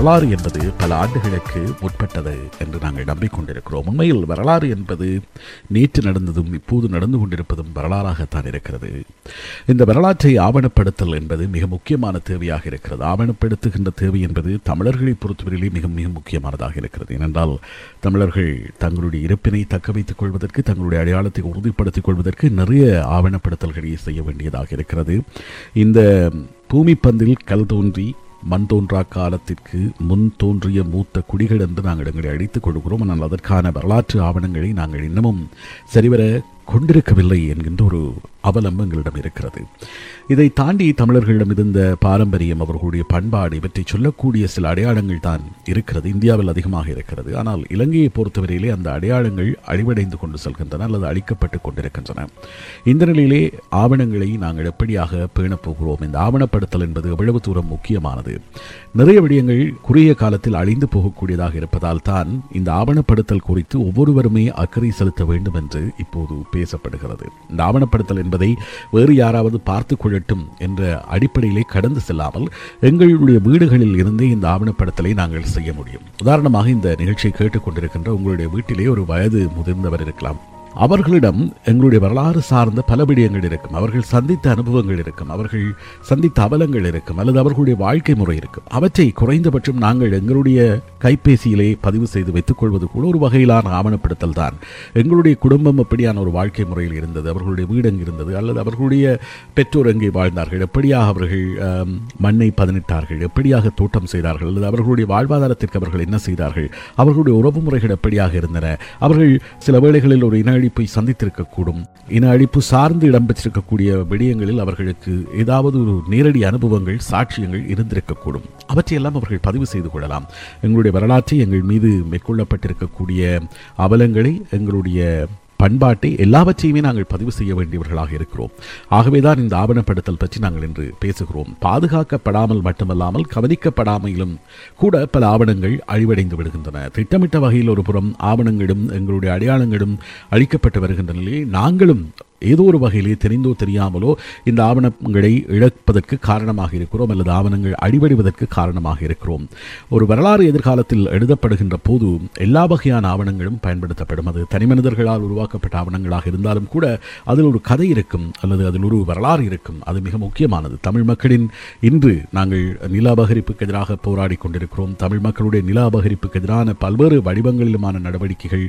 வரலாறு என்பது பல ஆண்டுகளுக்கு உட்பட்டது என்று நாங்கள் நம்பிக்கொண்டிருக்கிறோம். உண்மையில் வரலாறு என்பது நேற்று நடந்ததும் இப்போது நடந்து கொண்டிருப்பதும் வரலாறாகத்தான் இருக்கிறது. இந்த வரலாற்றை ஆவணப்படுத்தல் என்பது மிக முக்கியமான தேவையாக இருக்கிறது. ஆவணப்படுத்துகின்ற தேவை என்பது தமிழர்களை பொறுத்தவரையிலே மிக மிக முக்கியமானதாக இருக்கிறது. ஏனென்றால் தமிழர்கள் தங்களுடைய இருப்பினை தக்க வைத்துக் கொள்வதற்கு தங்களுடைய அடையாளத்தை உறுதிப்படுத்திக் கொள்வதற்கு நிறைய ஆவணப்படுத்தல்களை செய்ய வேண்டியதாக இருக்கிறது. இந்த பூமி பந்தில் கல் தோன்றி மண் தோன்றா காலத்திற்கு முன் தோன்றிய மூத்த குடிகள் என்று நாங்கள் எங்களை அழைத்துக் கொள்கிறோம். ஆனால் அதற்கான வரலாற்று ஆவணங்களை நாங்கள் இன்னமும் சரிவர கொண்டிருக்கவில்லை என்கின்ற ஒரு அவலம் எங்களிடம் இருக்கிறது. இதை தாண்டி தமிழர்களிடம் இருந்த பாரம்பரியம் அவர்களுடைய பண்பாடு இவற்றை சொல்லக்கூடிய சில அடையாளங்கள் தான் இருக்கிறது. இந்தியாவில் அதிகமாக இருக்கிறது. ஆனால் இலங்கையை பொறுத்தவரையிலே அந்த அடையாளங்கள் அழிவடைந்து கொண்டு செல்கின்றன அல்லது அழிக்கப்பட்டு கொண்டிருக்கின்றன. இந்த நிலையிலே ஆவணங்களை நாங்கள் எப்படியாக பேணப்போகிறோம் இந்த ஆவணப்படுத்தல் என்பது எவ்வளவு தூரம் முக்கியமானது? நிறைய விடயங்கள் குறுகிய காலத்தில் அழிந்து போகக்கூடியதாக இருப்பதால் தான் இந்த ஆவணப்படுத்தல் குறித்து ஒவ்வொருவருமே அக்கறை செலுத்த வேண்டும் என்று இப்போது பேசப்படுகிறது. இந்த ஆவணப்படுத்தல் என்பதை வேறு யாராவது பார்த்து கொள்ளட்டும் என்ற அடிப்படையிலே கடந்து செல்லாமல் எங்களுடைய வீடுகளில் இருந்தே இந்த ஆவணப்படுத்தலை நாங்கள் செய்ய முடியும். உதாரணமாக இந்த நிகழ்ச்சியை கேட்டுக்கொண்டிருக்கின்ற உங்களுடைய வீட்டிலே ஒரு வயது முதிர்ந்தவர் இருக்கலாம். அவர்களிடம் எங்களுடைய வரலாறு சார்ந்த பல விடயங்கள் இருக்கும். அவர்கள் சந்தித்த அனுபவங்கள் இருக்கும். அவர்கள் சந்தித்த அவலங்கள் இருக்கும். அல்லது அவர்களுடைய வாழ்க்கை முறை இருக்கும். அவற்றை குறைந்தபட்சம் நாங்கள் எங்களுடைய கைபேசியிலே பதிவு செய்து வைத்துக் கொள்வது கூட ஒரு வகையிலான ஆவணப்படுத்தல் தான். எங்களுடைய குடும்பம் எப்படியான ஒரு வாழ்க்கை முறையில் இருந்தது. அவர்களுடைய வீடு எங்கு இருந்தது. அல்லது அவர்களுடைய பெற்றோர் எங்கே வாழ்ந்தார்கள். எப்படியாக அவர்கள் மண்ணை பதினிட்டார்கள்? எப்படியாக தோட்டம் செய்தார்கள்? அல்லது அவர்களுடைய வாழ்வாதாரத்திற்கு அவர்கள் என்ன செய்தார்கள்? அவர்களுடைய உறவு முறைகள் எப்படியாக இருந்தன? அவர்கள் சில வேளைகளில் ஒரு இன அழிப்பை சந்தித்திருக்கக்கூடும். இன அழிப்பு சார்ந்து இடம்பெற்றிருக்கக்கூடிய விடயங்களில் அவர்களுக்கு ஏதாவது ஒரு நேரடி அனுபவங்கள் சாட்சியங்கள் இருந்திருக்கக்கூடும். அவற்றையெல்லாம் அவர்கள் பதிவு செய்து கொள்ளலாம். எங்களுடைய வரலாற்றை எங்கள் மீது மேற்கொள்ளப்பட்டிருக்கக்கூடிய அவலங்களை எங்களுடைய பண்பாட்டை எல்லாவற்றையுமே நாங்கள் பதிவு செய்ய வேண்டியவர்களாக இருக்கிறோம். ஆகவேதான் இந்த ஆவணப்படுத்தல் பற்றி நாங்கள் இன்று பேசுகிறோம். பாதுகாக்கப்படாமல் மட்டுமல்லாமல் கவனிக்கப்படாமையிலும் கூட பல ஆவணங்கள் அழிவடைந்து விடுகின்றன. திட்டமிட்ட வகையில் ஒரு புறம் ஆவணங்களும் எங்களுடைய அடையாளங்களும் அழிக்கப்பட்டு வருகின்ற நிலையில் நாங்களும் ஏதோ ஒரு வகையிலே தெரிந்தோ தெரியாமலோ இந்த ஆவணங்களை இழப்பதற்கு காரணமாக இருக்கிறோம் அல்லது ஆவணங்கள் அடிபடுவதற்கு காரணமாக இருக்கிறோம். ஒரு வரலாறு எதிர்காலத்தில் எழுதப்படுகின்ற போது எல்லா வகையான ஆவணங்களும் பயன்படுத்தப்படும். அது தனிமனிதர்களால் உருவாக்கப்பட்ட ஆவணங்களாக இருந்தாலும் கூட அதில் ஒரு கதை இருக்கும் அல்லது அதில் ஒரு வரலாறு இருக்கும். அது மிக முக்கியமானது. தமிழ் மக்களின் இன்று நாங்கள் நில அபகரிப்புக்கு எதிராக போராடி கொண்டிருக்கிறோம். தமிழ் மக்களுடைய நில அபகரிப்புக்கு எதிரான பல்வேறு வடிவங்களிலுமான நடவடிக்கைகள்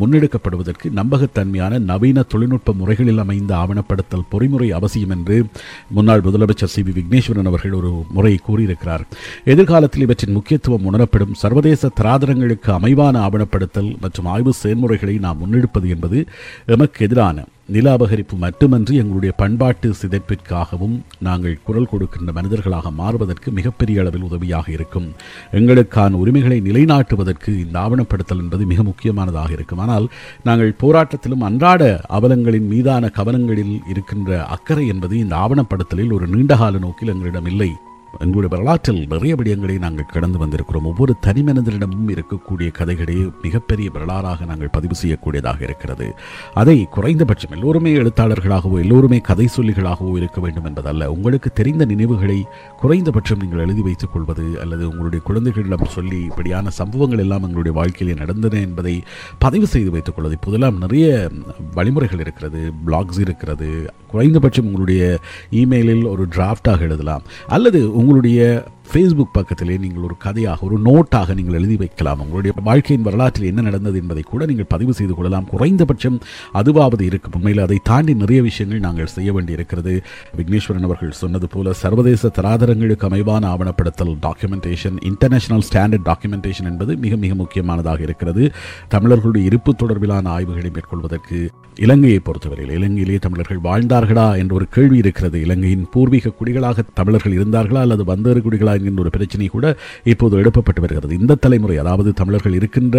முன்னெடுக்கப்படுவதற்கு நம்பகத்தன்மையான நவீன தொழில்நுட்ப முறைகளில் அமைந்த ஆவணப்படுத்தல் பொறிமுறை அவசியம் என்று முன்னாள் முதலமைச்சர் சி வி விக்னேஸ்வரன் அவர்கள் ஒரு முறை கூறியிருக்கிறார். எதிர்காலத்தில் இவற்றின் முக்கியத்துவம் உணரப்படும் சர்வதேச தராதரங்களுக்கு அமைவான ஆவணப்படுத்தல் மற்றும் ஆய்வு செயல்முறைகளை நாம் முன்னெடுப்பது என்பது எமக்கு எதிரான நில அபகரிப்பு மட்டுமன்றி எங்களுடைய பண்பாட்டு சிதைப்பிற்காகவும் நாங்கள் குரல் கொடுக்கின்ற மனிதர்களாக மாறுவதற்கு மிகப்பெரிய அளவில் உதவியாக இருக்கும். எங்களுக்கான உரிமைகளை நிலைநாட்டுவதற்கு இந்த ஆவணப்படுத்தல் என்பது மிக முக்கியமானதாக இருக்கும். ஆனால் நாங்கள் போராட்டத்திலும் அன்றாட அவலங்களின் மீதான கவனங்களில் இருக்கின்ற அக்கறை என்பது இந்த ஆவணப்படுத்தலில் ஒரு நீண்டகால நோக்கில் எங்களிடம் இல்லை. எங்களுடைய வரலாற்றில் நிறைய விடயங்களை நாங்கள் கடந்து வந்திருக்கிறோம். ஒவ்வொரு தனி மனிதனிடமும் இருக்கக்கூடிய கதைகளே மிகப்பெரிய வரலாறாக நாங்கள் பதிவு செய்யக்கூடியதாக இருக்கிறது. அதை குறைந்தபட்சம் எல்லோருமே எழுத்தாளர்களாகவோ எல்லோருமே கதை சொல்லிகளாகவோ இருக்க வேண்டும் என்பதல்ல. உங்களுக்கு தெரிந்த நினைவுகளை குறைந்தபட்சம் நீங்கள் எழுதி வைத்துக் கொள்வது அல்லது உங்களுடைய குழந்தைகளிடம் சொல்லி இப்படியான சம்பவங்கள் எல்லாம் எங்களுடைய வாழ்க்கையிலே நடந்தன என்பதை பதிவு செய்து வைத்துக் கொள்வது. இப்போதெல்லாம் நிறைய வழிமுறைகள் இருக்கிறது பிளாக்ஸ் இருக்கிறது. குறைந்தபட்சம் உங்களுடைய இமெயிலில் ஒரு டிராஃப்டாக எழுதலாம். அல்லது உங்களுடைய ஃபேஸ்புக் பக்கத்திலே நீங்கள் ஒரு கதையாக ஒரு நோட்டாக நீங்கள் எழுதி வைக்கலாம். உங்களுடைய வாழ்க்கையின் வரலாற்றில் என்ன நடந்தது என்பதை கூட நீங்கள் பதிவு செய்து கொள்ளலாம். குறைந்தபட்சம் அதுவாவது இருக்கும். உண்மையில் அதை தாண்டி நிறைய விஷயங்கள் நாங்கள் செய்ய வேண்டியிருக்கிறது. விக்னேஸ்வரன் அவர்கள் சொன்னது போல சர்வதேச தராதரங்களுக்கு அமைவான ஆவணப்படுத்தல் டாக்குமெண்டேஷன் இன்டர்நேஷனல் ஸ்டாண்டர்ட் டாக்குமெண்டேஷன் என்பது மிக மிக முக்கியமானதாக இருக்கிறது. தமிழர்களுடைய இருப்பு தொடர்பிலான ஆய்வுகளை மேற்கொள்வதற்கு இலங்கையை பொறுத்தவரையில் இலங்கையிலே தமிழர்கள் வாழ்ந்தார்களா என்ற ஒரு கேள்வி இருக்கிறது. இலங்கையின் பூர்வீக குடிகளாக தமிழர்கள் இருந்தார்களா அல்லது வந்தேறு இருக்கிறார்களா என்கின்ற ஒரு பிரச்சனை கூட இப்போது எழுப்பப்பட்டு வருகிறது. இந்த தலைமுறை அதாவது தமிழர்கள் இருக்கின்ற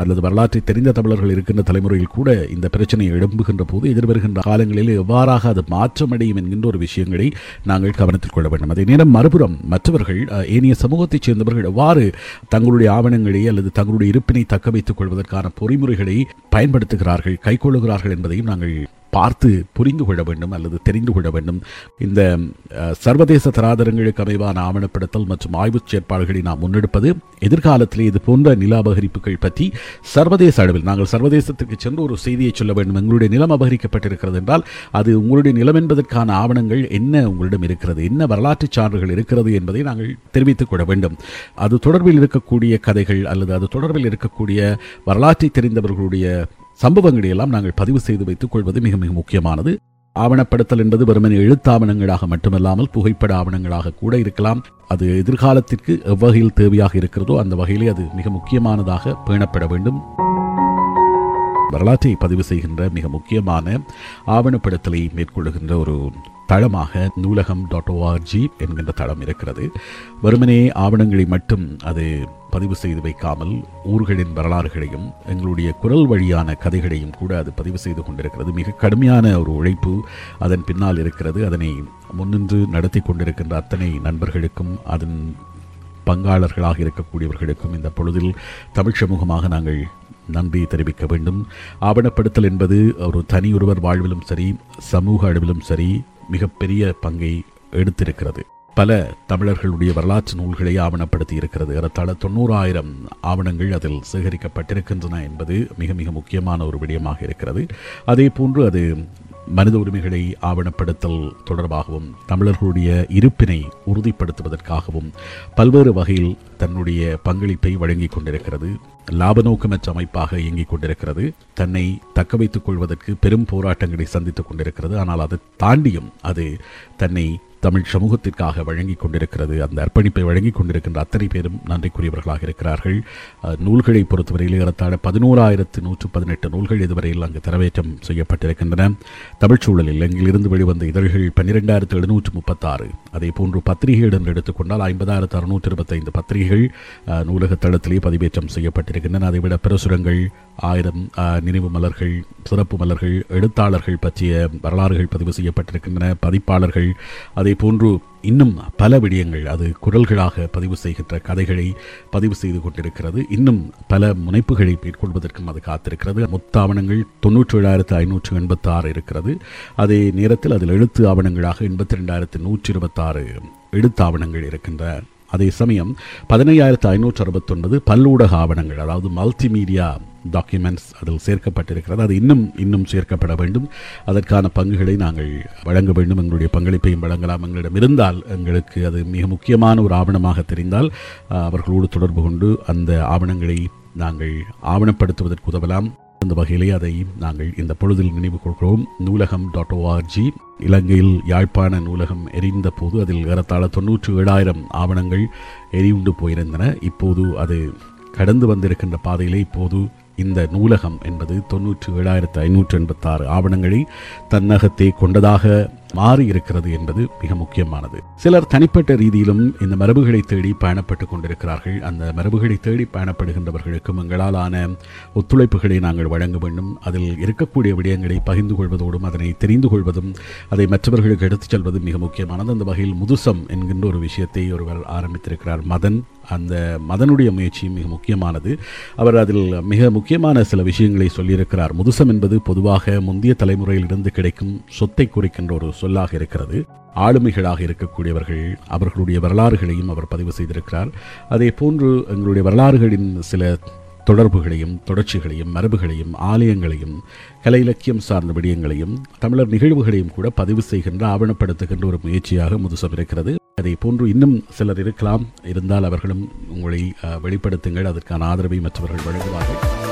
அல்லது வரலாற்றை தெரிந்த தமிழர்கள் இருக்கின்ற தலைமுறையில் கூட இந்த பிரச்சனை எழும்புகின்ற போது எதிர்வருகின்ற காலங்களில் எவ்வாறாக அது மாற்றமடையும் என்கின்ற ஒரு விஷயங்களை நாங்கள் கவனத்தில் கொள்ள வேண்டும். அதே நேரம் மறுபுறம் மற்றவர்கள் ஏனைய சமூகத்தைச் சேர்ந்தவர்கள் எவ்வாறு தங்களுடைய ஆவணங்களை அல்லது தங்களுடைய இருப்பினை தக்க வைத்துக் கொள்வதற்கான பொறிமுறைகளை பயன்படுத்துகிறார்கள் கைக்கொள்ளுகிறார்கள் என்பதையும் நாங்கள் பார்த்து புரிந்து கொள்ள வேண்டும் அல்லது தெரிந்து கொள்ள வேண்டும். இந்த சர்வதேச தராதரங்களுக்கு அமைவான ஆவணப்படுத்தல் மற்றும் ஆய்வுச் செயற்பாடுகளை நாம் முன்னெடுப்பது எதிர்காலத்திலே இது போன்ற நில அபகரிப்புகள் பற்றி சர்வதேச அளவில் நாங்கள் சர்வதேசத்துக்கு சென்று ஒரு செய்தியை சொல்ல வேண்டும். எங்களுடைய நிலம் அபகரிக்கப்பட்டிருக்கிறது என்றால் அது உங்களுடைய நிலம் என்பதற்கான ஆவணங்கள் என்ன உங்களிடம் இருக்கிறது? என்ன வரலாற்று சான்றுகள் இருக்கிறது என்பதை நாங்கள் தெரிவித்துக் கொள்ள வேண்டும். அது தொடர்பில் இருக்கக்கூடிய கதைகள் அல்லது அது தொடர்பில் இருக்கக்கூடிய வரலாற்றை தெரிந்தவர்களுடைய சம்பவங்களை எல்லாம் நாங்கள் பதிவு செய்து வைத்துக் கொள்வது மிக மிக முக்கியமானது. ஆவணப்படுத்தல் என்பது வெறுமனே எழுத்தாவணங்களாக மட்டுமல்லாமல் புகைப்பட ஆவணங்களாக கூட இருக்கலாம். அது எதிர்காலத்திற்கு எவ்வகையில் தேவையாக இருக்கிறதோ அந்த வகையிலே அது மிக முக்கியமானதாக பேணப்பட வேண்டும். வரலாற்றை பதிவு செய்கின்ற மிக முக்கியமான ஆவணப்படுத்தலை மேற்கொள்ளுகின்ற ஒரு தளமாக நூலகம் டாட் ஓஆர்ஜி என்கின்ற தளம் இருக்கிறது. வெறுமனே ஆவணங்களை மட்டும் அது பதிவு செய்து வைக்காமல் ஊர்களின் வரலாறுகளையும் எங்களுடைய குரல் வழியான கதைகளையும் கூட அது பதிவு செய்து கொண்டிருக்கிறது. மிக கடுமையான ஒரு உழைப்பு அதன் பின்னால் இருக்கிறது. அதனை முன்னின்று நடத்தி கொண்டிருக்கின்ற அத்தனை நண்பர்களுக்கும் அதன் பங்காளர்களாக இருக்கக்கூடியவர்களுக்கும் இந்த பொழுதில் தமிழ் சமூகமாக நாங்கள் நன்றி தெரிவிக்க வேண்டும். ஆவணப்படுத்தல் என்பது ஒரு தனி ஒருவர் வாழ்விலும் சரி சமூக அளவிலும் சரி மிகப்பெரிய பங்கை எடுத்திருக்கிறது. பல தமிழர்களுடைய வரலாற்று நூல்களை ஆவணப்படுத்தி இருக்கிறது ஏறத்தாழ தொண்ணூறாயிரம் ஆவணங்கள் அதில் சேகரிக்கப்பட்டிருக்கின்றன என்பது மிக மிக முக்கியமான ஒரு விடயமாக இருக்கிறது. அதே போன்று அது மனித உரிமைகளை ஆவணப்படுத்தல் தொடர்பாகவும் தமிழர்களுடைய இருப்பினை உறுதிப்படுத்துவதற்காகவும் பல்வேறு வகையில் தன்னுடைய பங்களிப்பை வழங்கிக் கொண்டிருக்கிறது. லாப நோக்கமற்ற அமைப்பாக இயங்கிக் கொண்டிருக்கிறது. தன்னை தக்க வைத்துக் கொள்வதற்கு பெரும் போராட்டங்களை சந்தித்துக் கொண்டிருக்கிறது. ஆனால் அதை தாண்டியும் அது தன்னை தமிழ் சமூகத்திற்காக வழங்கிக் கொண்டிருக்கிறது. அந்த அர்ப்பணிப்பை வழங்கிக் கொண்டிருக்கின்ற அத்தனை பேரும் நன்றிக்குரியவர்களாக இருக்கிறார்கள். நூல்களை பொறுத்தவரையில் ஏறத்தாழ பதினோராயிரத்து நூற்று பதினெட்டு நூல்கள் இதுவரையில் அங்கு தரவேற்றம் செய்யப்பட்டிருக்கின்றன. தமிழ் சூழலில் இங்கிலிருந்து வெளிவந்த இதழ்கள் பன்னிரெண்டாயிரத்து எழுநூற்று முப்பத்தாறு. அதே போன்று பத்திரிகைகள் என்று எடுத்துக்கொண்டால் ஐம்பதாயிரத்து அறுநூற்று இருபத்தைந்து பத்திரிகைகள் நூலக தளத்திலே பதிவேற்றம் செய்யப்பட்டிருக்கின்றன. அதைவிட பிரசுரங்கள் ஆயிரம் நினைவு மலர்கள் சிறப்பு மலர்கள் எழுத்தாளர்கள் பற்றிய வரலாறுகள் பதிவு செய்யப்பட்டிருக்கின்றன. பதிப்பாளர்கள் அதே போன்று இன்னும் பல விடயங்கள் அது குரல்களாக பதிவு செய்கின்ற கதைகளை பதிவு செய்து கொண்டிருக்கிறது. இன்னும் பல முனைப்புகளை மேற்கொள்வதற்கும் அது காத்திருக்கிறது. மொத்த ஆவணங்கள் தொண்ணூற்றி ஏழாயிரத்து ஐநூற்று எண்பத்தி ஆறு இருக்கிறது. அதே நேரத்தில் அதில் எழுத்து ஆவணங்களாக எண்பத்தி ரெண்டாயிரத்து நூற்றி இருபத்தாறு எழுத்தாவணங்கள் இருக்கின்ற அதே சமயம் பதினையாயிரத்து ஐநூற்று அறுபத்தொன்பது பல்லூடக ஆவணங்கள் அதாவது மல்டிமீடியா டாக்குமெண்ட்ஸ் அதில் சேர்க்கப்பட்டிருக்கிறது. அது இன்னும் இன்னும் சேர்க்கப்பட வேண்டும். அதற்கான பங்குகளை நாங்கள் வழங்க வேண்டும். எங்களுடைய பங்களிப்பையும் வழங்கலாம். எங்களிடம் இருந்தால் எங்களுக்கு அது மிக முக்கியமான ஒரு ஆவணமாக தெரிந்தால் அவர்களோடு தொடர்பு கொண்டு அந்த ஆவணங்களை நாங்கள் ஆவணப்படுத்துவதற்கு உதவலாம். அந்த வகையிலே அதை நாங்கள் இந்த பொழுதில் நினைவு கொள்கிறோம். நூலகம் டாட் ஓஆர்ஜி இலங்கையில் யாழ்ப்பாண நூலகம் எரிந்த போது அதில் ஏறத்தாழ தொன்னூற்றி ஏழாயிரம் ஆவணங்கள் எரியுண்டு போயிருந்தன. இப்போது அது கடந்து வந்திருக்கின்ற பாதையிலே இப்போது இந்த நூலகம் என்பது தொன்னூற்றி ஏழாயிரத்து ஐநூற்று எண்பத்தாறு ஆவணங்களை தன்னகத்தை கொண்டதாக மாறி இருக்கிறது என்பது மிக முக்கியமானது. சிலர் தனிப்பட்ட ரீதியிலும் இந்த மரபுகளை தேடி பயணப்பட்டு கொண்டிருக்கிறார்கள். அந்த மரபுகளை தேடி பயணப்படுகின்றவர்களுக்கும் எங்களாலான ஒத்துழைப்புகளை நாங்கள் வழங்க வேண்டும். அதில் இருக்கக்கூடிய விடயங்களை பகிர்ந்து கொள்வதோடும் அதனை தெரிந்து கொள்வதும் அதை மற்றவர்களுக்கு எடுத்துச் செல்வதும் மிக முக்கியமானது. அந்த வகையில் முதுசம் என்கின்ற ஒரு விஷயத்தை ஒருவர் ஆரம்பித்திருக்கிறார் மதன். அந்த மதனுடைய முயற்சியும் மிக முக்கியமானது. அவர் அதில் மிக முக்கியமான சில விஷயங்களை சொல்லியிருக்கிறார். முதுசம் என்பது பொதுவாக முந்தைய தலைமுறையிலிருந்து கிடைக்கும் சொத்தை குறிக்கின்ற ஒரு சொல்லாக இருக்கிறது. ஆளுமைகளாக இருக்கக்கூடியவர்கள் அவர்களுடைய வரலாறுகளையும் அவர் பதிவு செய்திருக்கிறார். அதே போன்று எங்களுடைய வரலாறுகளின் சில தொடர்புகளையும் தொடர்ச்சிகளையும் மரபுகளையும் ஆலயங்களையும் கலை இலக்கியம் சார்ந்த விடயங்களையும் தமிழர் நிகழ்வுகளையும் கூட பதிவு செய்கின்ற ஆவணப்படுத்துகின்ற ஒரு முயற்சியாக முதுசம் இருக்கிறது. அதே போன்று இன்னும் சிலர் இருக்கலாம். இருந்தால் அவர்களும் உங்களை வெளிப்படுத்துங்கள். அதற்கான ஆதரவை மற்றவர்கள் வழங்குவார்கள்.